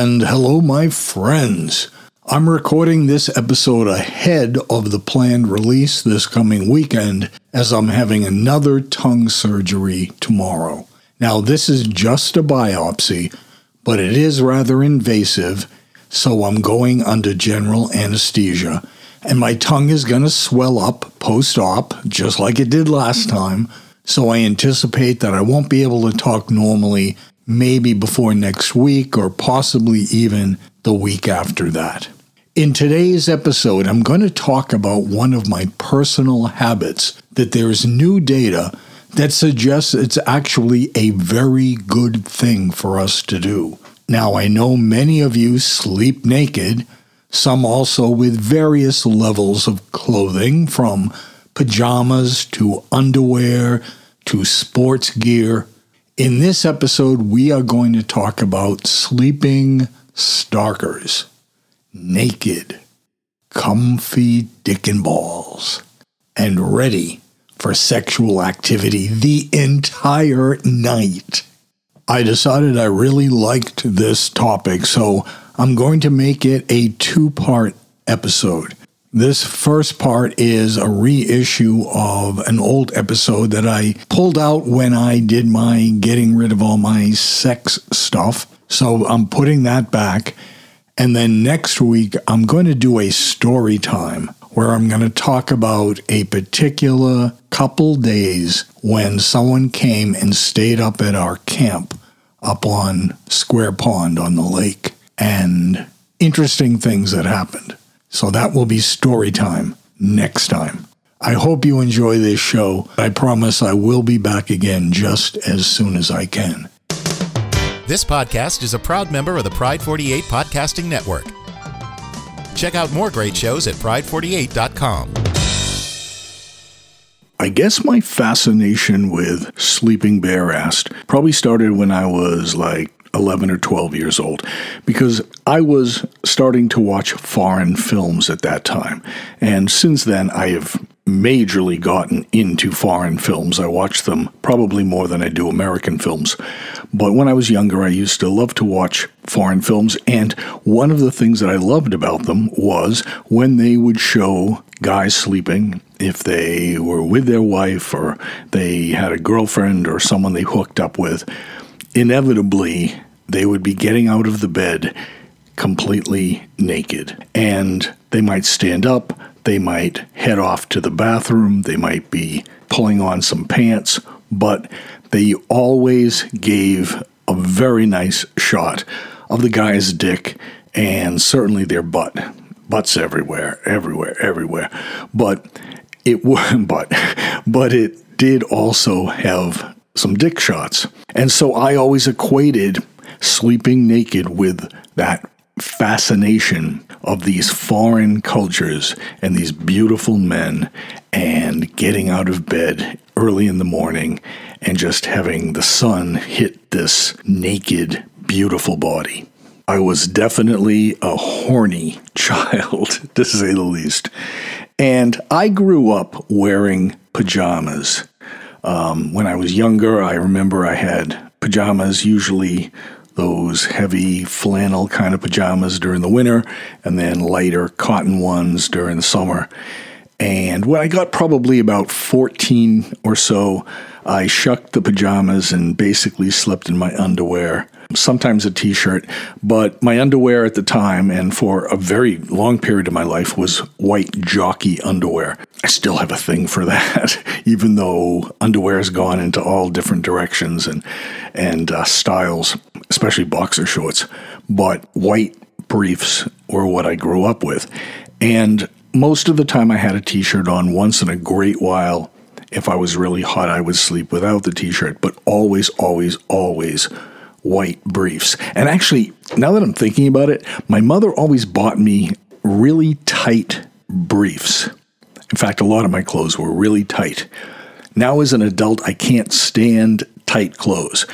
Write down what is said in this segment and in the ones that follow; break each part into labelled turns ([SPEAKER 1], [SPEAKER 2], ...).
[SPEAKER 1] And hello, my friends. I'm recording this episode ahead of the planned release this coming weekend as I'm having another tongue surgery tomorrow. Now, this is just a biopsy, but it is rather invasive, so I'm going under general anesthesia, and my tongue is going to swell up post op, just like it did last time. So I anticipate that I won't be able to talk normally maybe before next week or possibly even the week after that. In today's episode, I'm going to talk about one of my personal habits that there's new data that suggests it's actually a very good thing for us to do. Now, I know many of you sleep naked, some also with various levels of clothing, from pajamas to underwear to sports gear in this episode, we are going to talk about sleeping starkers, naked, comfy dick and balls, and ready for sexual activity the entire night. I decided I really liked this topic, so I'm going to make it a two part episode. This first part is a reissue of an old episode that I pulled out when I did my getting rid of all my sex stuff. So I'm putting that back. And then next week, I'm going to do a story time where I'm going to talk about a particular couple days when someone came and stayed up at our camp up on Square Pond on the lake and interesting things that happened. So that will be story time next time. I hope you enjoy this show. I promise I will be back again just as soon as I can.
[SPEAKER 2] This podcast is a proud member of the Pride 48 Podcasting Network. Check out more great shows at pride48.com.
[SPEAKER 1] I guess my fascination with Sleeping Bare Assed probably started when I was like 11 or 12 years old because I was starting to watch foreign films at that time. And since then, I have majorly gotten into foreign films. I watch them probably more than I do American films. But when I was younger, I used to love to watch foreign films. And one of the things that I loved about them was when they would show guys sleeping, if they were with their wife or they had a girlfriend or someone they hooked up with, inevitably they would be getting out of the bed completely naked. And they might stand up, they might head off to the bathroom, they might be pulling on some pants, but they always gave a very nice shot of the guy's dick and certainly their butt. Butts everywhere, everywhere, everywhere. But it but but it did also have some dick shots. And so I always equated sleeping naked with that fascination of these foreign cultures and these beautiful men and getting out of bed early in the morning and just having the sun hit this naked, beautiful body. I was definitely a horny child, to say the least. And I grew up wearing pajamas. Um, when I was younger, I remember I had pajamas, usually those heavy flannel kind of pajamas during the winter, and then lighter cotton ones during the summer. And when I got probably about 14 or so, I shucked the pajamas and basically slept in my underwear sometimes a t shirt, but my underwear at the time and for a very long period of my life was white jockey underwear. I still have a thing for that, even though underwear has gone into all different directions and, and uh, styles, especially boxer shorts. But white briefs were what I grew up with. And most of the time I had a t shirt on once in a great while. If I was really hot, I would sleep without the t shirt, but always, always, always white briefs. And actually, now that I'm thinking about it, my mother always bought me really tight briefs. In fact, a lot of my clothes were really tight. Now, as an adult, I can't stand tight clothes.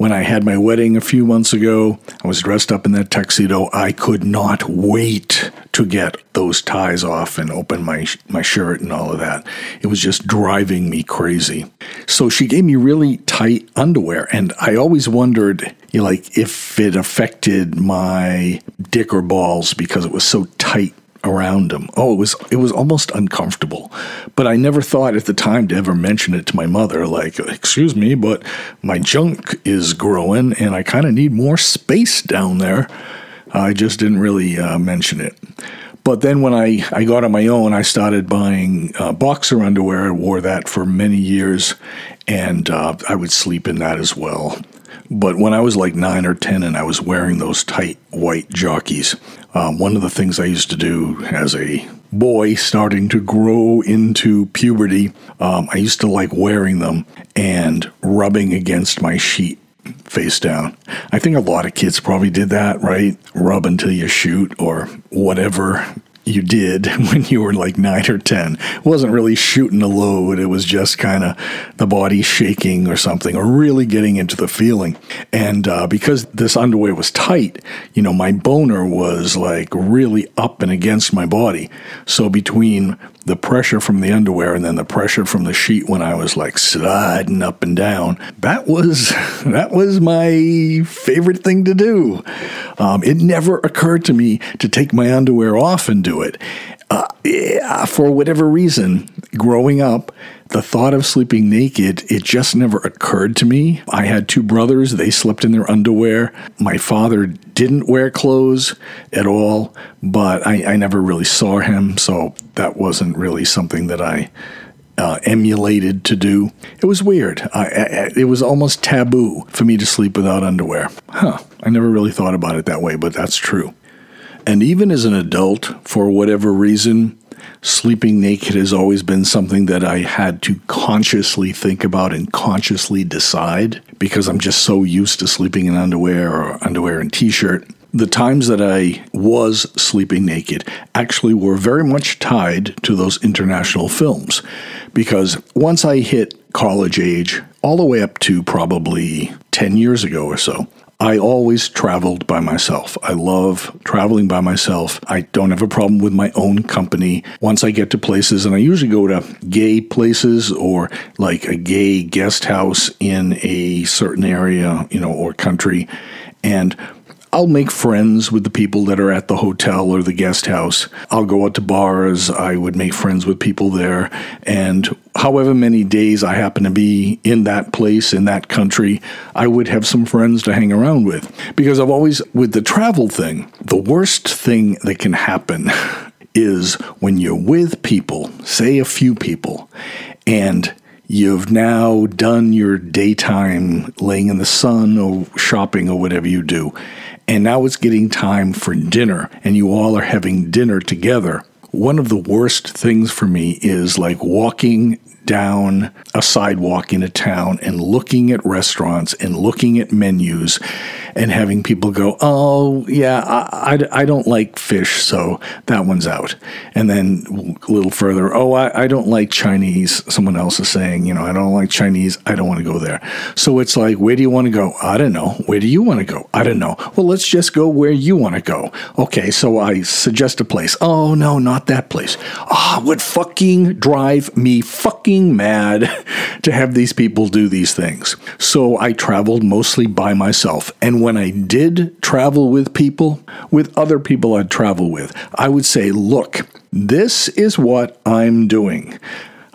[SPEAKER 1] When I had my wedding a few months ago, I was dressed up in that tuxedo. I could not wait to get those ties off and open my my shirt and all of that. It was just driving me crazy. So she gave me really tight underwear, and I always wondered, you know, like, if it affected my dick or balls because it was so tight around them. Oh, it was it was almost uncomfortable. But I never thought at the time to ever mention it to my mother like, "Excuse me, but my junk is growing and I kind of need more space down there." I just didn't really uh, mention it. But then when I, I got on my own, I started buying uh, boxer underwear. I wore that for many years, and uh, I would sleep in that as well. But when I was like nine or 10 and I was wearing those tight white jockeys, um, one of the things I used to do as a boy starting to grow into puberty, um, I used to like wearing them and rubbing against my sheet face down. I think a lot of kids probably did that, right? Rub until you shoot or whatever you did when you were like nine or 10. It wasn't really shooting a load. It was just kind of the body shaking or something, or really getting into the feeling. And uh, because this underwear was tight, you know, my boner was like really up and against my body. So between the pressure from the underwear and then the pressure from the sheet when I was like sliding up and down. That was that was my favorite thing to do. Um, it never occurred to me to take my underwear off and do it. Uh, yeah, for whatever reason, growing up, the thought of sleeping naked, it just never occurred to me. I had two brothers, they slept in their underwear. My father didn't wear clothes at all, but I, I never really saw him, so that wasn't really something that I uh, emulated to do. It was weird. I, I, it was almost taboo for me to sleep without underwear. Huh. I never really thought about it that way, but that's true. And even as an adult, for whatever reason, sleeping naked has always been something that I had to consciously think about and consciously decide because I'm just so used to sleeping in underwear or underwear and t shirt. The times that I was sleeping naked actually were very much tied to those international films because once I hit college age, all the way up to probably 10 years ago or so, I always traveled by myself. I love traveling by myself. I don't have a problem with my own company. Once I get to places, and I usually go to gay places or like a gay guest house in a certain area, you know, or country. And I'll make friends with the people that are at the hotel or the guest house. I'll go out to bars. I would make friends with people there. And however many days I happen to be in that place, in that country, I would have some friends to hang around with. Because I've always, with the travel thing, the worst thing that can happen is when you're with people, say a few people, and You've now done your daytime laying in the sun or shopping or whatever you do. And now it's getting time for dinner, and you all are having dinner together. One of the worst things for me is like walking down a sidewalk in a town and looking at restaurants and looking at menus and having people go, oh, yeah, I, I, I, don't like fish, so that one's out. And then a little further, oh, I, I don't like Chinese. Someone else is saying, you know, I don't like Chinese. I don't want to go there. So it's like, where do you want to go? I don't know. Where do you want to go? I don't know. Well, let's just go where you want to go. Okay, so I suggest a place. Oh, no, not that place. Ah, oh, would fucking drive me fucking mad to have these people do these things. So I traveled mostly by myself. And when I did travel with people, with other people I'd travel with, I would say, look, this is what I'm doing.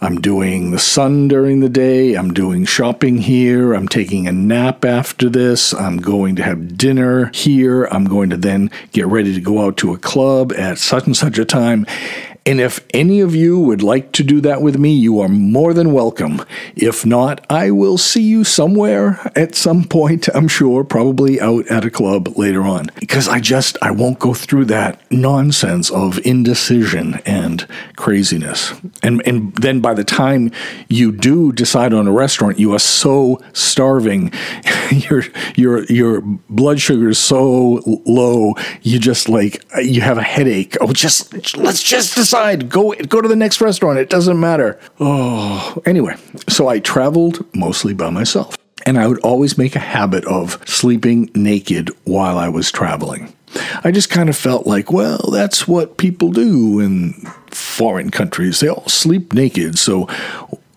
[SPEAKER 1] I'm doing the sun during the day. I'm doing shopping here. I'm taking a nap after this. I'm going to have dinner here. I'm going to then get ready to go out to a club at such and such a time. And if any of you would like to do that with me, you are more than welcome. If not, I will see you somewhere at some point, I'm sure, probably out at a club later on. Because I just, I won't go through that nonsense of indecision and craziness. And, and then by the time you do decide on a restaurant, you are so starving. your, your, your blood sugar is so low, you just like, you have a headache. Oh, just, let's just decide. Go go to the next restaurant. It doesn't matter. Oh, anyway, so I traveled mostly by myself. And I would always make a habit of sleeping naked while I was traveling. I just kind of felt like, well, that's what people do in foreign countries. They all sleep naked. So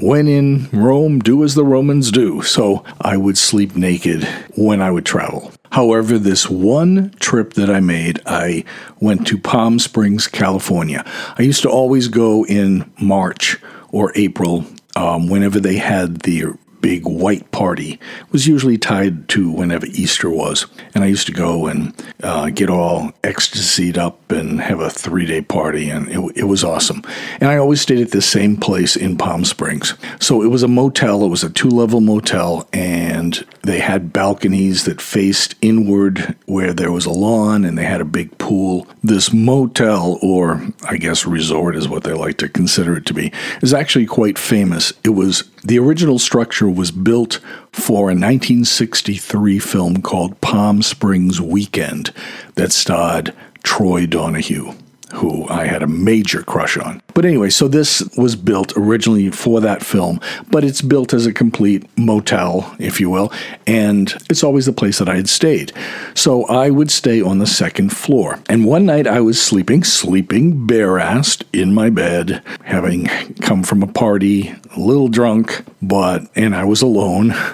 [SPEAKER 1] when in Rome, do as the Romans do. So I would sleep naked when I would travel. However, this one trip that I made, I went to Palm Springs, California. I used to always go in March or April um, whenever they had the big white party. It was usually tied to whenever Easter was. And I used to go and uh, get all ecstasied up and have a three day party, and it, it was awesome. And I always stayed at the same place in Palm Springs. So it was a motel, it was a two level motel, and they had balconies that faced inward where there was a lawn and they had a big pool. This motel, or I guess resort is what they like to consider it to be, is actually quite famous. It was the original structure was built for a 1963 film called Palm Springs Weekend that starred Troy Donahue who I had a major crush on. But anyway, so this was built originally for that film, but it's built as a complete motel, if you will, and it's always the place that I had stayed. So I would stay on the second floor. And one night I was sleeping, sleeping bare assed in my bed, having come from a party, a little drunk, but, and I was alone.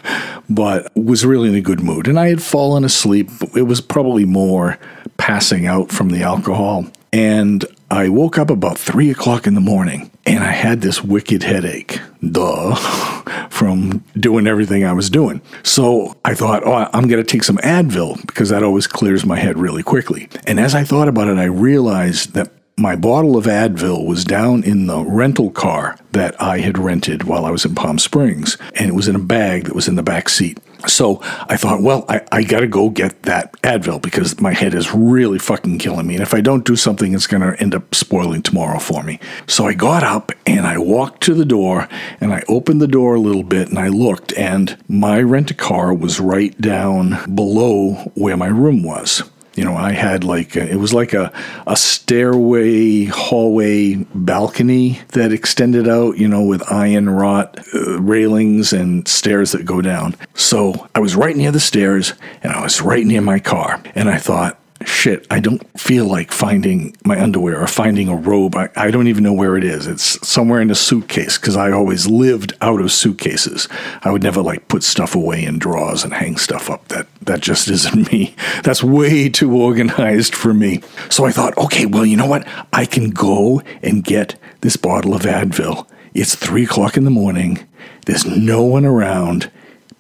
[SPEAKER 1] But was really in a good mood. And I had fallen asleep. It was probably more passing out from the alcohol. And I woke up about three o'clock in the morning and I had this wicked headache. Duh. From doing everything I was doing. So I thought, oh, I'm going to take some Advil because that always clears my head really quickly. And as I thought about it, I realized that my bottle of Advil was down in the rental car that I had rented while I was in Palm Springs, and it was in a bag that was in the back seat. So I thought, well, I, I got to go get that Advil because my head is really fucking killing me. And if I don't do something, it's going to end up spoiling tomorrow for me. So I got up and I walked to the door and I opened the door a little bit and I looked, and my rent a car was right down below where my room was you know, I had like a, it was like a a stairway, hallway, balcony that extended out, you know, with iron wrought uh, railings and stairs that go down. So I was right near the stairs, and I was right near my car, and I thought, shit, I don't feel like finding my underwear or finding a robe. I, I don't even know where it is. It's somewhere in a suitcase because I always lived out of suitcases. I would never like put stuff away in drawers and hang stuff up. That that just isn't me. That's way too organized for me. So I thought, okay, well, you know what? I can go and get this bottle of Advil. It's three o'clock in the morning. There's no one around.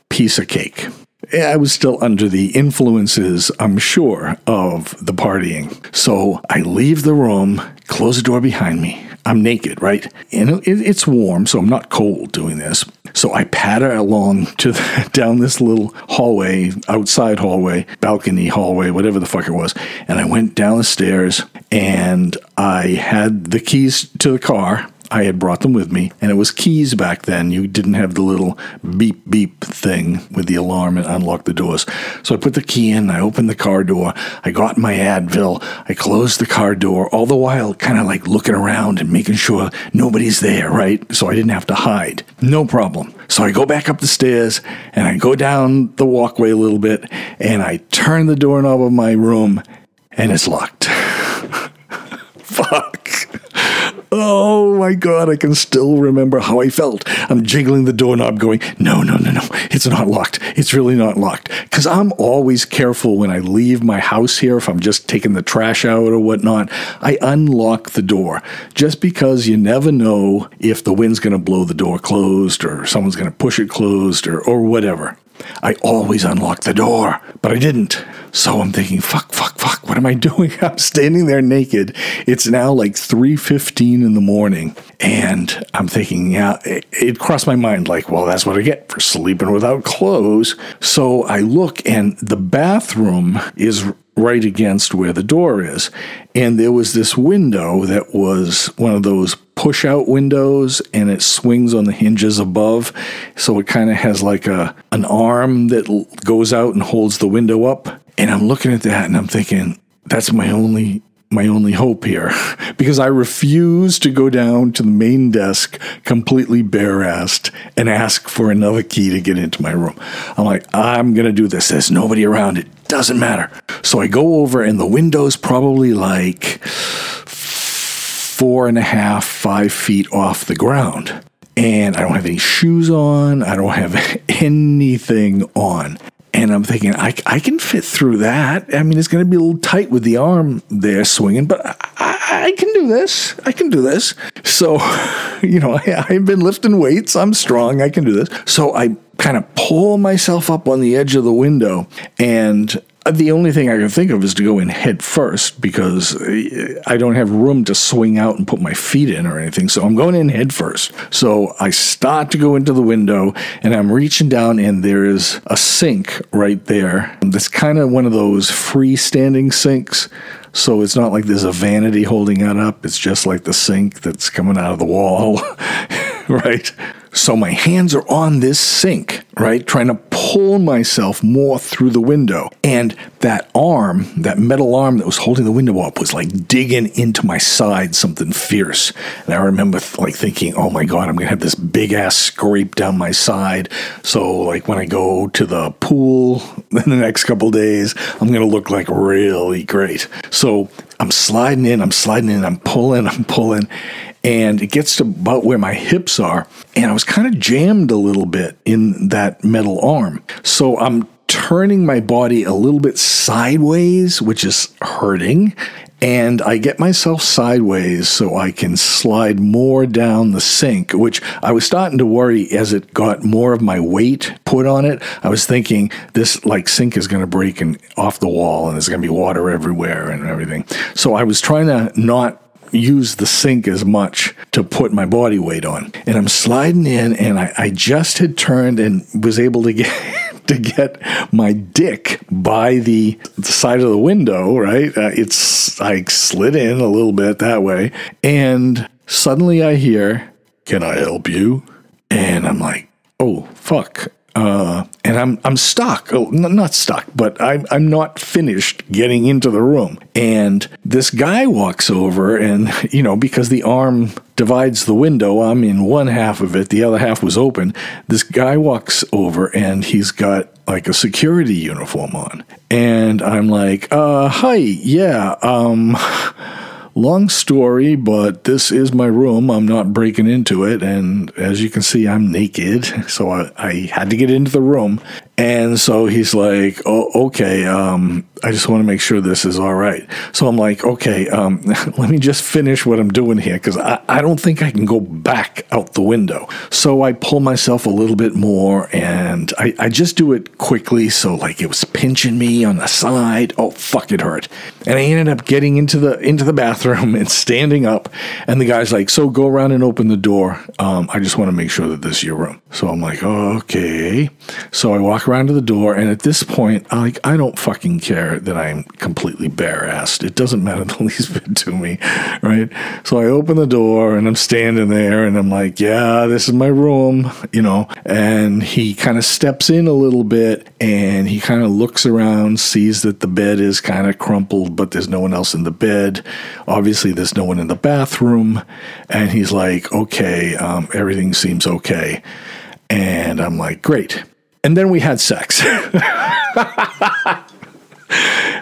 [SPEAKER 1] Piece of cake. I was still under the influences, I'm sure, of the partying. So I leave the room, close the door behind me. I'm naked, right? And it's warm, so I'm not cold doing this. So I patter along to the, down this little hallway, outside hallway, balcony hallway, whatever the fuck it was. And I went down the stairs and I had the keys to the car I had brought them with me, and it was keys back then. You didn't have the little beep beep thing with the alarm and unlock the doors. So I put the key in, I opened the car door, I got my Advil, I closed the car door, all the while kind of like looking around and making sure nobody's there, right? So I didn't have to hide. No problem. So I go back up the stairs and I go down the walkway a little bit and I turn the doorknob of my room and it's locked. Fuck. Oh my God, I can still remember how I felt. I'm jiggling the doorknob going, no, no, no, no, it's not locked. It's really not locked. Because I'm always careful when I leave my house here, if I'm just taking the trash out or whatnot, I unlock the door just because you never know if the wind's going to blow the door closed or someone's going to push it closed or, or whatever. I always unlock the door, but I didn't. So I'm thinking, fuck, fuck, fuck, what am I doing? I'm standing there naked. It's now like 3.15 in the morning. And I'm thinking, yeah, it, it crossed my mind like, well, that's what I get for sleeping without clothes. So I look and the bathroom is right against where the door is. And there was this window that was one of those push out windows and it swings on the hinges above. So it kind of has like a an arm that goes out and holds the window up. And I'm looking at that and I'm thinking, that's my only my only hope here because I refuse to go down to the main desk completely bare assed and ask for another key to get into my room. I'm like, I'm going to do this. There's nobody around. It doesn't matter. So I go over, and the window's probably like four and a half, five feet off the ground. And I don't have any shoes on. I don't have anything on. And I'm thinking, I, I can fit through that. I mean, it's going to be a little tight with the arm there swinging, but I, I, can do this. I can do this. So, you know, I, I've been lifting weights. I'm strong. I can do this. So I kind of pull myself up on the edge of the window and Uh, the only thing I can think of is to go in head first because uh, I don't have room to swing out and put my feet in or anything. So I'm going in head first. So I start to go into the window and I'm reaching down, and there is a sink right there. That's kind of one of those freestanding sinks. So it's not like there's a vanity holding it up. It's just like the sink that's coming out of the wall, right? So my hands are on this sink, right? Trying to pull myself more through the window. And that arm, that metal arm that was holding the window up, was like digging into my side, something fierce. And I remember like thinking, oh my God, I'm going to have this big ass scrape down my side. So, like, when I go to the pool in the next couple days, I'm going to look like really great. So, I'm sliding in, I'm sliding in, I'm pulling, I'm pulling and it gets to about where my hips are. And I was kind of jammed a little bit in that metal arm. So I'm turning my body a little bit sideways, which is hurting. And I get myself sideways so I can slide more down the sink, which I was starting to worry as it got more of my weight put on it. I was thinking this like sink is going to break and off the wall and there's going to be water everywhere and everything. So I was trying to not use the sink as much to put my body weight on. And I'm sliding in, and I, I just had turned and was able to get. to get my dick by the, side of the window, right? Uh, it's I slid in a little bit that way, and suddenly I hear, "Can I help you?" And I'm like, "Oh fuck!" Uh, and I'm I'm stuck. Oh, not stuck, but I'm I'm not finished getting into the room. And this guy walks over, and you know because the arm divides the window, I'm in one half of it. The other half was open. This guy walks over, and he's got like a security uniform on, and I'm like, uh, hi, yeah, um. Long story, but this is my room. I'm not breaking into it. And as you can see, I'm naked. So I, I had to get into the room. And so he's like, "Oh, okay. Um, I just want to make sure this is all right." So I'm like, "Okay, um, let me just finish what I'm doing here because I, I don't think I can go back out the window." So I pull myself a little bit more, and I, I just do it quickly. So like it was pinching me on the side. Oh fuck, it hurt. And I ended up getting into the into the bathroom and standing up. And the guy's like, "So go around and open the door. Um, I just want to make sure that this is your room." So I'm like, "Okay." So I walk around to the door, and at this point, I like I don't fucking care that I'm completely bare assed. It doesn't matter the least bit to me, right? So I open the door, and I'm standing there, and I'm like, "Yeah, this is my room," you know. And he kind of steps in a little bit, and he kind of looks around, sees that the bed is kind of crumpled, but there's no one else in the bed. Obviously, there's no one in the bathroom, and he's like, "Okay, um, everything seems okay." And I'm like, great. And then we had sex.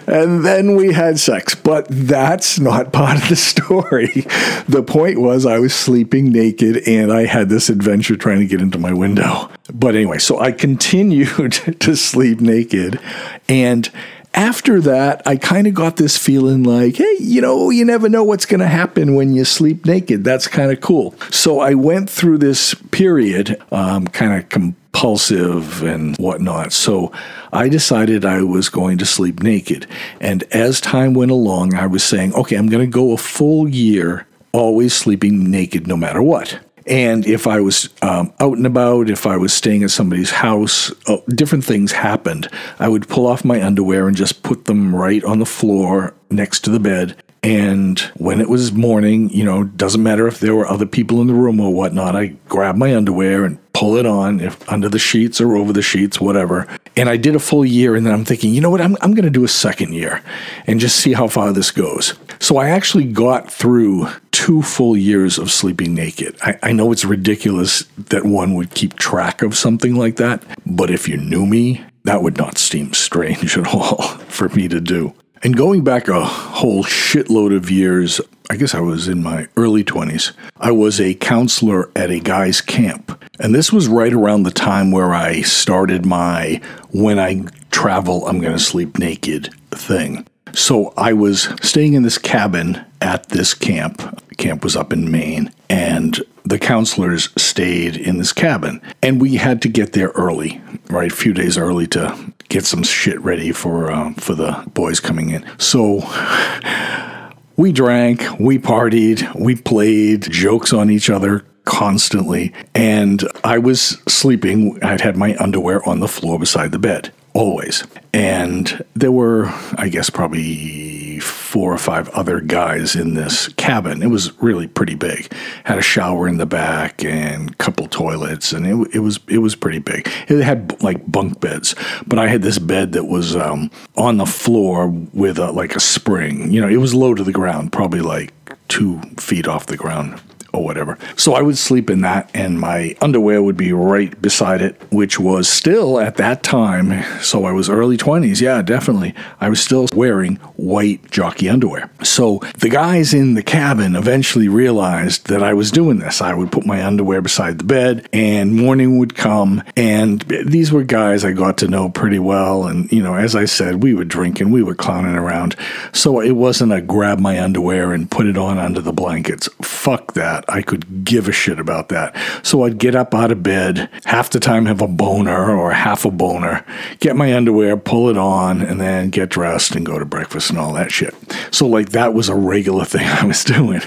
[SPEAKER 1] and then we had sex. But that's not part of the story. The point was, I was sleeping naked and I had this adventure trying to get into my window. But anyway, so I continued to sleep naked. And after that, I kind of got this feeling like, hey, you know, you never know what's going to happen when you sleep naked. That's kind of cool. So I went through this period, um, kind of compulsive and whatnot. So I decided I was going to sleep naked. And as time went along, I was saying, okay, I'm going to go a full year always sleeping naked no matter what. And if I was um, out and about, if I was staying at somebody's house, uh, different things happened. I would pull off my underwear and just put them right on the floor next to the bed. And when it was morning, you know, doesn't matter if there were other people in the room or whatnot, I grab my underwear and pull it on if under the sheets or over the sheets, whatever. And I did a full year, and then I'm thinking, you know what, I'm, I'm going to do a second year and just see how far this goes. So I actually got through two full years of sleeping naked. I, I, know it's ridiculous that one would keep track of something like that, but if you knew me, that would not seem strange at all for me to do. And going back a whole shitload of years, I guess I was in my early 20s, I was a counselor at a guy's camp. And this was right around the time where I started my when I travel, I'm going to sleep naked thing. So I was staying in this cabin at this camp. Camp was up in Maine, and the counselors stayed in this cabin. And we had to get there early, right? A few days early to get some shit ready for uh, for the boys coming in. So we drank, we partied, we played jokes on each other constantly, and I was sleeping. I'd had my underwear on the floor beside the bed always. And there were, I guess, probably four or five other guys in this cabin. It was really pretty big. Had a shower in the back and a couple toilets, and it, it was it was pretty big. It had like bunk beds, but I had this bed that was um, on the floor with a, like a spring. You know, it was low to the ground, probably like two feet off the ground or whatever. So I would sleep in that, and my underwear would be right beside it, which was still at that time. So I was early 20s. Yeah, definitely. I was still wearing white jockey underwear. So the guys in the cabin eventually realized that I was doing this. I would put my underwear beside the bed, and morning would come. And these were guys I got to know pretty well. And, you know, as I said, we were drinking, we were clowning around. So it wasn't a grab my underwear and put it on under the blankets. Fuck that that. I could give a shit about that. So I'd get up out of bed, half the time have a boner or half a boner, get my underwear, pull it on, and then get dressed and go to breakfast and all that shit. So like that was a regular thing I was doing.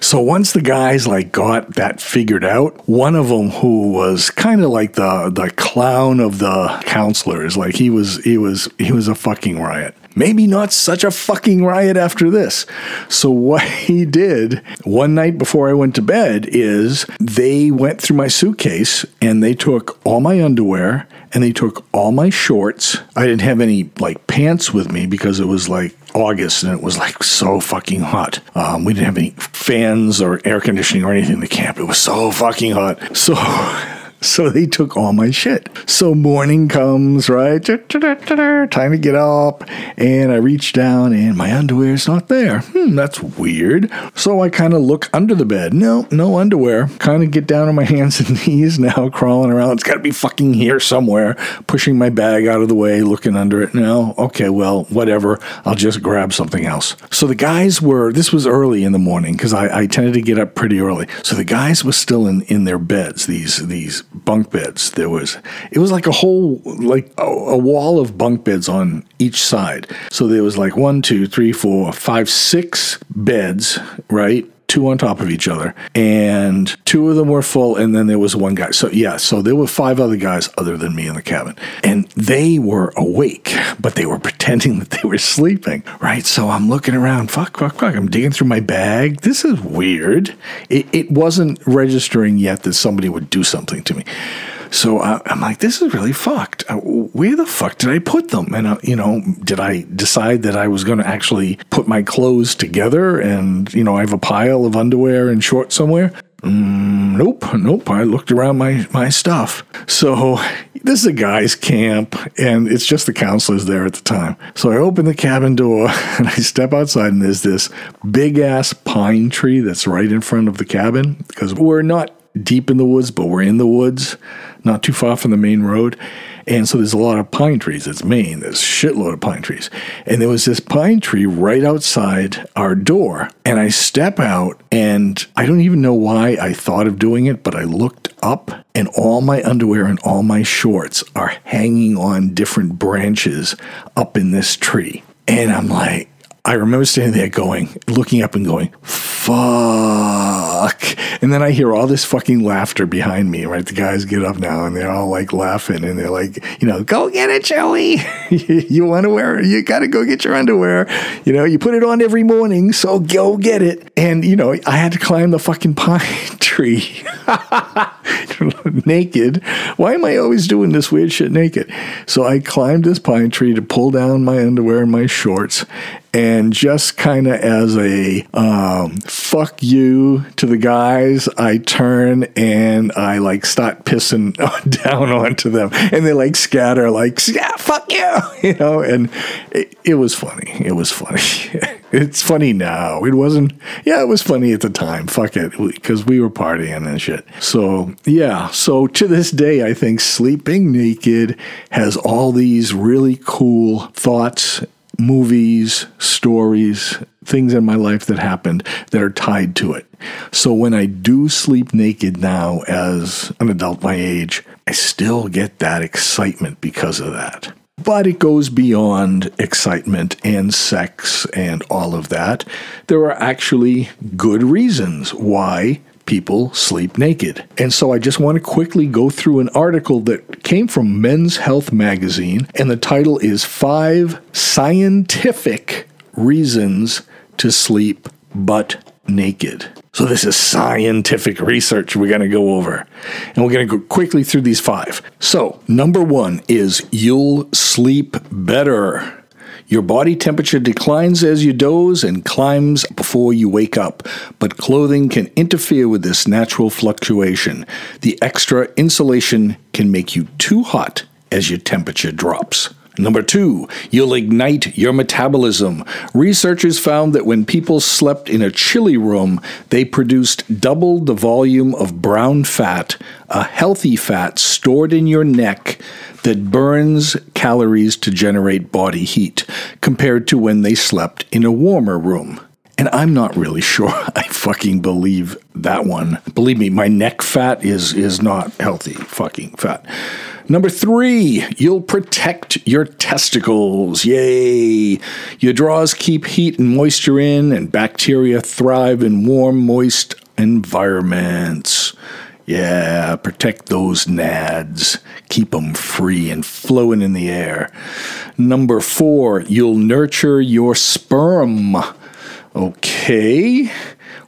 [SPEAKER 1] So once the guys like got that figured out, one of them who was kind of like the the clown of the counselors, like he was he was he was a fucking riot maybe not such a fucking riot after this. So, what he did one night before I went to bed is they went through my suitcase and they took all my underwear and they took all my shorts. I didn't have any like pants with me because it was like August and it was like so fucking hot. Um, we didn't have any fans or air conditioning or anything in the camp. It was so fucking hot. So, So they took all my shit. So morning comes, right? Time to get up. And I reach down and my underwear's not there. Hmm, that's weird. So I kind of look under the bed. No, no underwear. Kind of get down on my hands and knees now, crawling around. It's got to be fucking here somewhere. Pushing my bag out of the way, looking under it. No, okay, well, whatever. I'll just grab something else. So the guys were, this was early in the morning because I, I tended to get up pretty early. So the guys were still in, in their beds, these, these bunk beds. There was it was like a whole like a, a, wall of bunk beds on each side. So there was like one, two, three, four, five, six beds, right? Two on top of each other, and two of them were full, and then there was one guy. So yeah, so there were five other guys other than me in the cabin, and they were awake, but they were pretending that they were sleeping, right? So I'm looking around, fuck, fuck, fuck. I'm digging through my bag. This is weird. It, it wasn't registering yet that somebody would do something to me. So I, am like, this is really fucked. Uh, where the fuck did I put them? And, uh, you know, did I decide that I was going to actually put my clothes together and, you know, I have a pile of underwear and shorts somewhere? Mm, nope, nope. I looked around my, my stuff. So this is a guy's camp, and it's just the counselors there at the time. So I open the cabin door and I step outside, and there's this big ass pine tree that's right in front of the cabin because we're not deep in the woods, but we're in the woods not too far from the main road. And so there's a lot of pine trees. It's Maine. There's a shitload of pine trees. And there was this pine tree right outside our door. And I step out, and I don't even know why I thought of doing it, but I looked up, and all my underwear and all my shorts are hanging on different branches up in this tree. And I'm like, I remember standing there going, looking up and going, fuck. And then I hear all this fucking laughter behind me, right? The guys get up now and they're all like laughing and they're like, you know, go get it, Joey. you want to wear it? You got to go get your underwear. You know, you put it on every morning, so go get it. And, you know, I had to climb the fucking pine tree naked. Why am I always doing this weird shit naked? So I climbed this pine tree to pull down my underwear and my shorts and just kind of as a um, fuck you to the guys, I turn and I like start pissing down onto them, and they like scatter, like yeah, fuck you, you know. And it, it was funny. It was funny. it's funny now. It wasn't. Yeah, it was funny at the time. Fuck it, because we were partying and shit. So yeah. So to this day, I think sleeping naked has all these really cool thoughts movies, stories, things in my life that happened that are tied to it. So when I do sleep naked now as an adult my age, I still get that excitement because of that. But it goes beyond excitement and sex and all of that. There are actually good reasons why people sleep naked. And so I just want to quickly go through an article that came from Men's Health magazine, and the title is Five Scientific Reasons to Sleep Butt Naked. So, this is scientific research we're going to go over. And we're going to go quickly through these five. So, number one is you'll sleep better. Your body temperature declines as you doze and climbs before you wake up, but clothing can interfere with this natural fluctuation. The extra insulation can make you too hot as your temperature drops. Number two, you'll ignite your metabolism. Researchers found that when people slept in a chilly room, they produced double the volume of brown fat, a healthy fat stored in your neck that burns calories to generate body heat, compared to when they slept in a warmer room. And I'm not really sure I fucking believe that one. Believe me, my neck fat is is not healthy fucking fat. Number three, you'll protect your testicles. Yay! Your drawers keep heat and moisture in, and bacteria thrive in warm, moist environments. Yeah, protect those nads. Keep them free and flowing in the air. Number four, you'll nurture your sperm. Okay.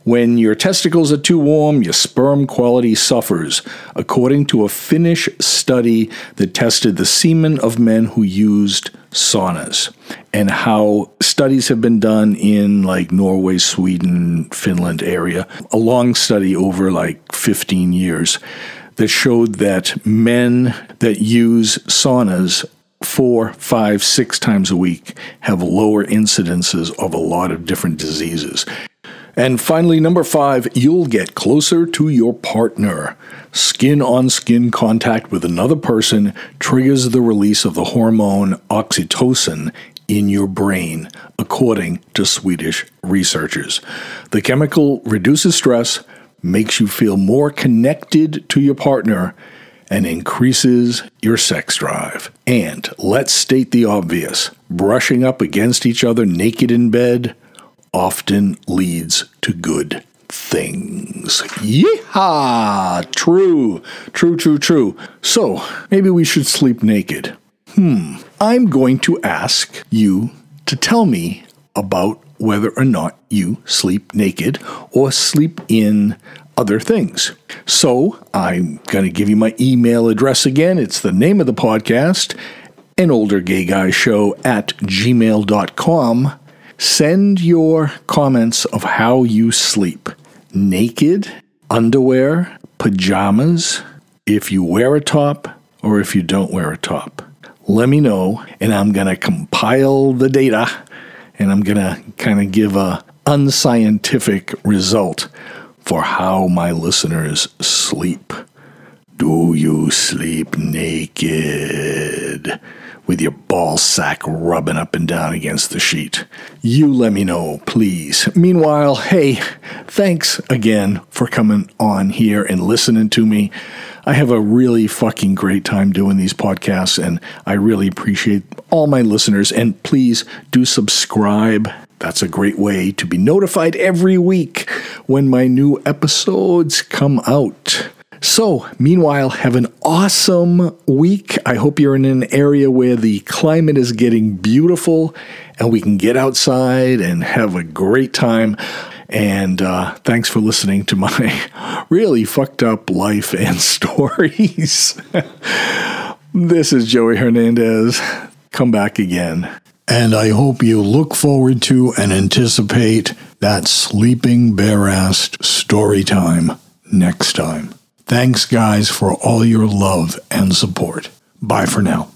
[SPEAKER 1] When your testicles are too warm, your sperm quality suffers, according to a Finnish study that tested the semen of men who used saunas. And how studies have been done in like Norway, Sweden, Finland area, a long study over like 15 years that showed that men that use saunas four, five, six times a week have lower incidences of a lot of different diseases. And finally, number five, you'll get closer to your partner. Skin on skin contact with another person triggers the release of the hormone oxytocin in your brain, according to Swedish researchers. The chemical reduces stress, makes you feel more connected to your partner, and increases your sex drive. And let's state the obvious brushing up against each other naked in bed often leads to good things. Yeehaw! True, true, true, true. So, maybe we should sleep naked. Hmm. I'm going to ask you to tell me about whether or not you sleep naked or sleep in other things. So, I'm going to give you my email address again. It's the name of the podcast, an older gay guy show at gmail.com. Send your comments of how you sleep naked, underwear, pajamas, if you wear a top, or if you don't wear a top. Let me know, and I'm going to compile the data and I'm going to kind of give a unscientific result for how my listeners sleep. Do you sleep naked? With your ball sack rubbing up and down against the sheet. You let me know, please. Meanwhile, hey, thanks again for coming on here and listening to me. I have a really fucking great time doing these podcasts, and I really appreciate all my listeners. And please do subscribe. That's a great way to be notified every week when my new episodes come out. So, meanwhile, have an awesome week. I hope you're in an area where the climate is getting beautiful and we can get outside and have a great time. And uh, thanks for listening to my really fucked up life and stories. this is Joey Hernandez. Come back again.
[SPEAKER 3] And I hope you look forward to and anticipate that sleeping bare assed story time next time. Thanks, guys, for all your love and support. Bye for now.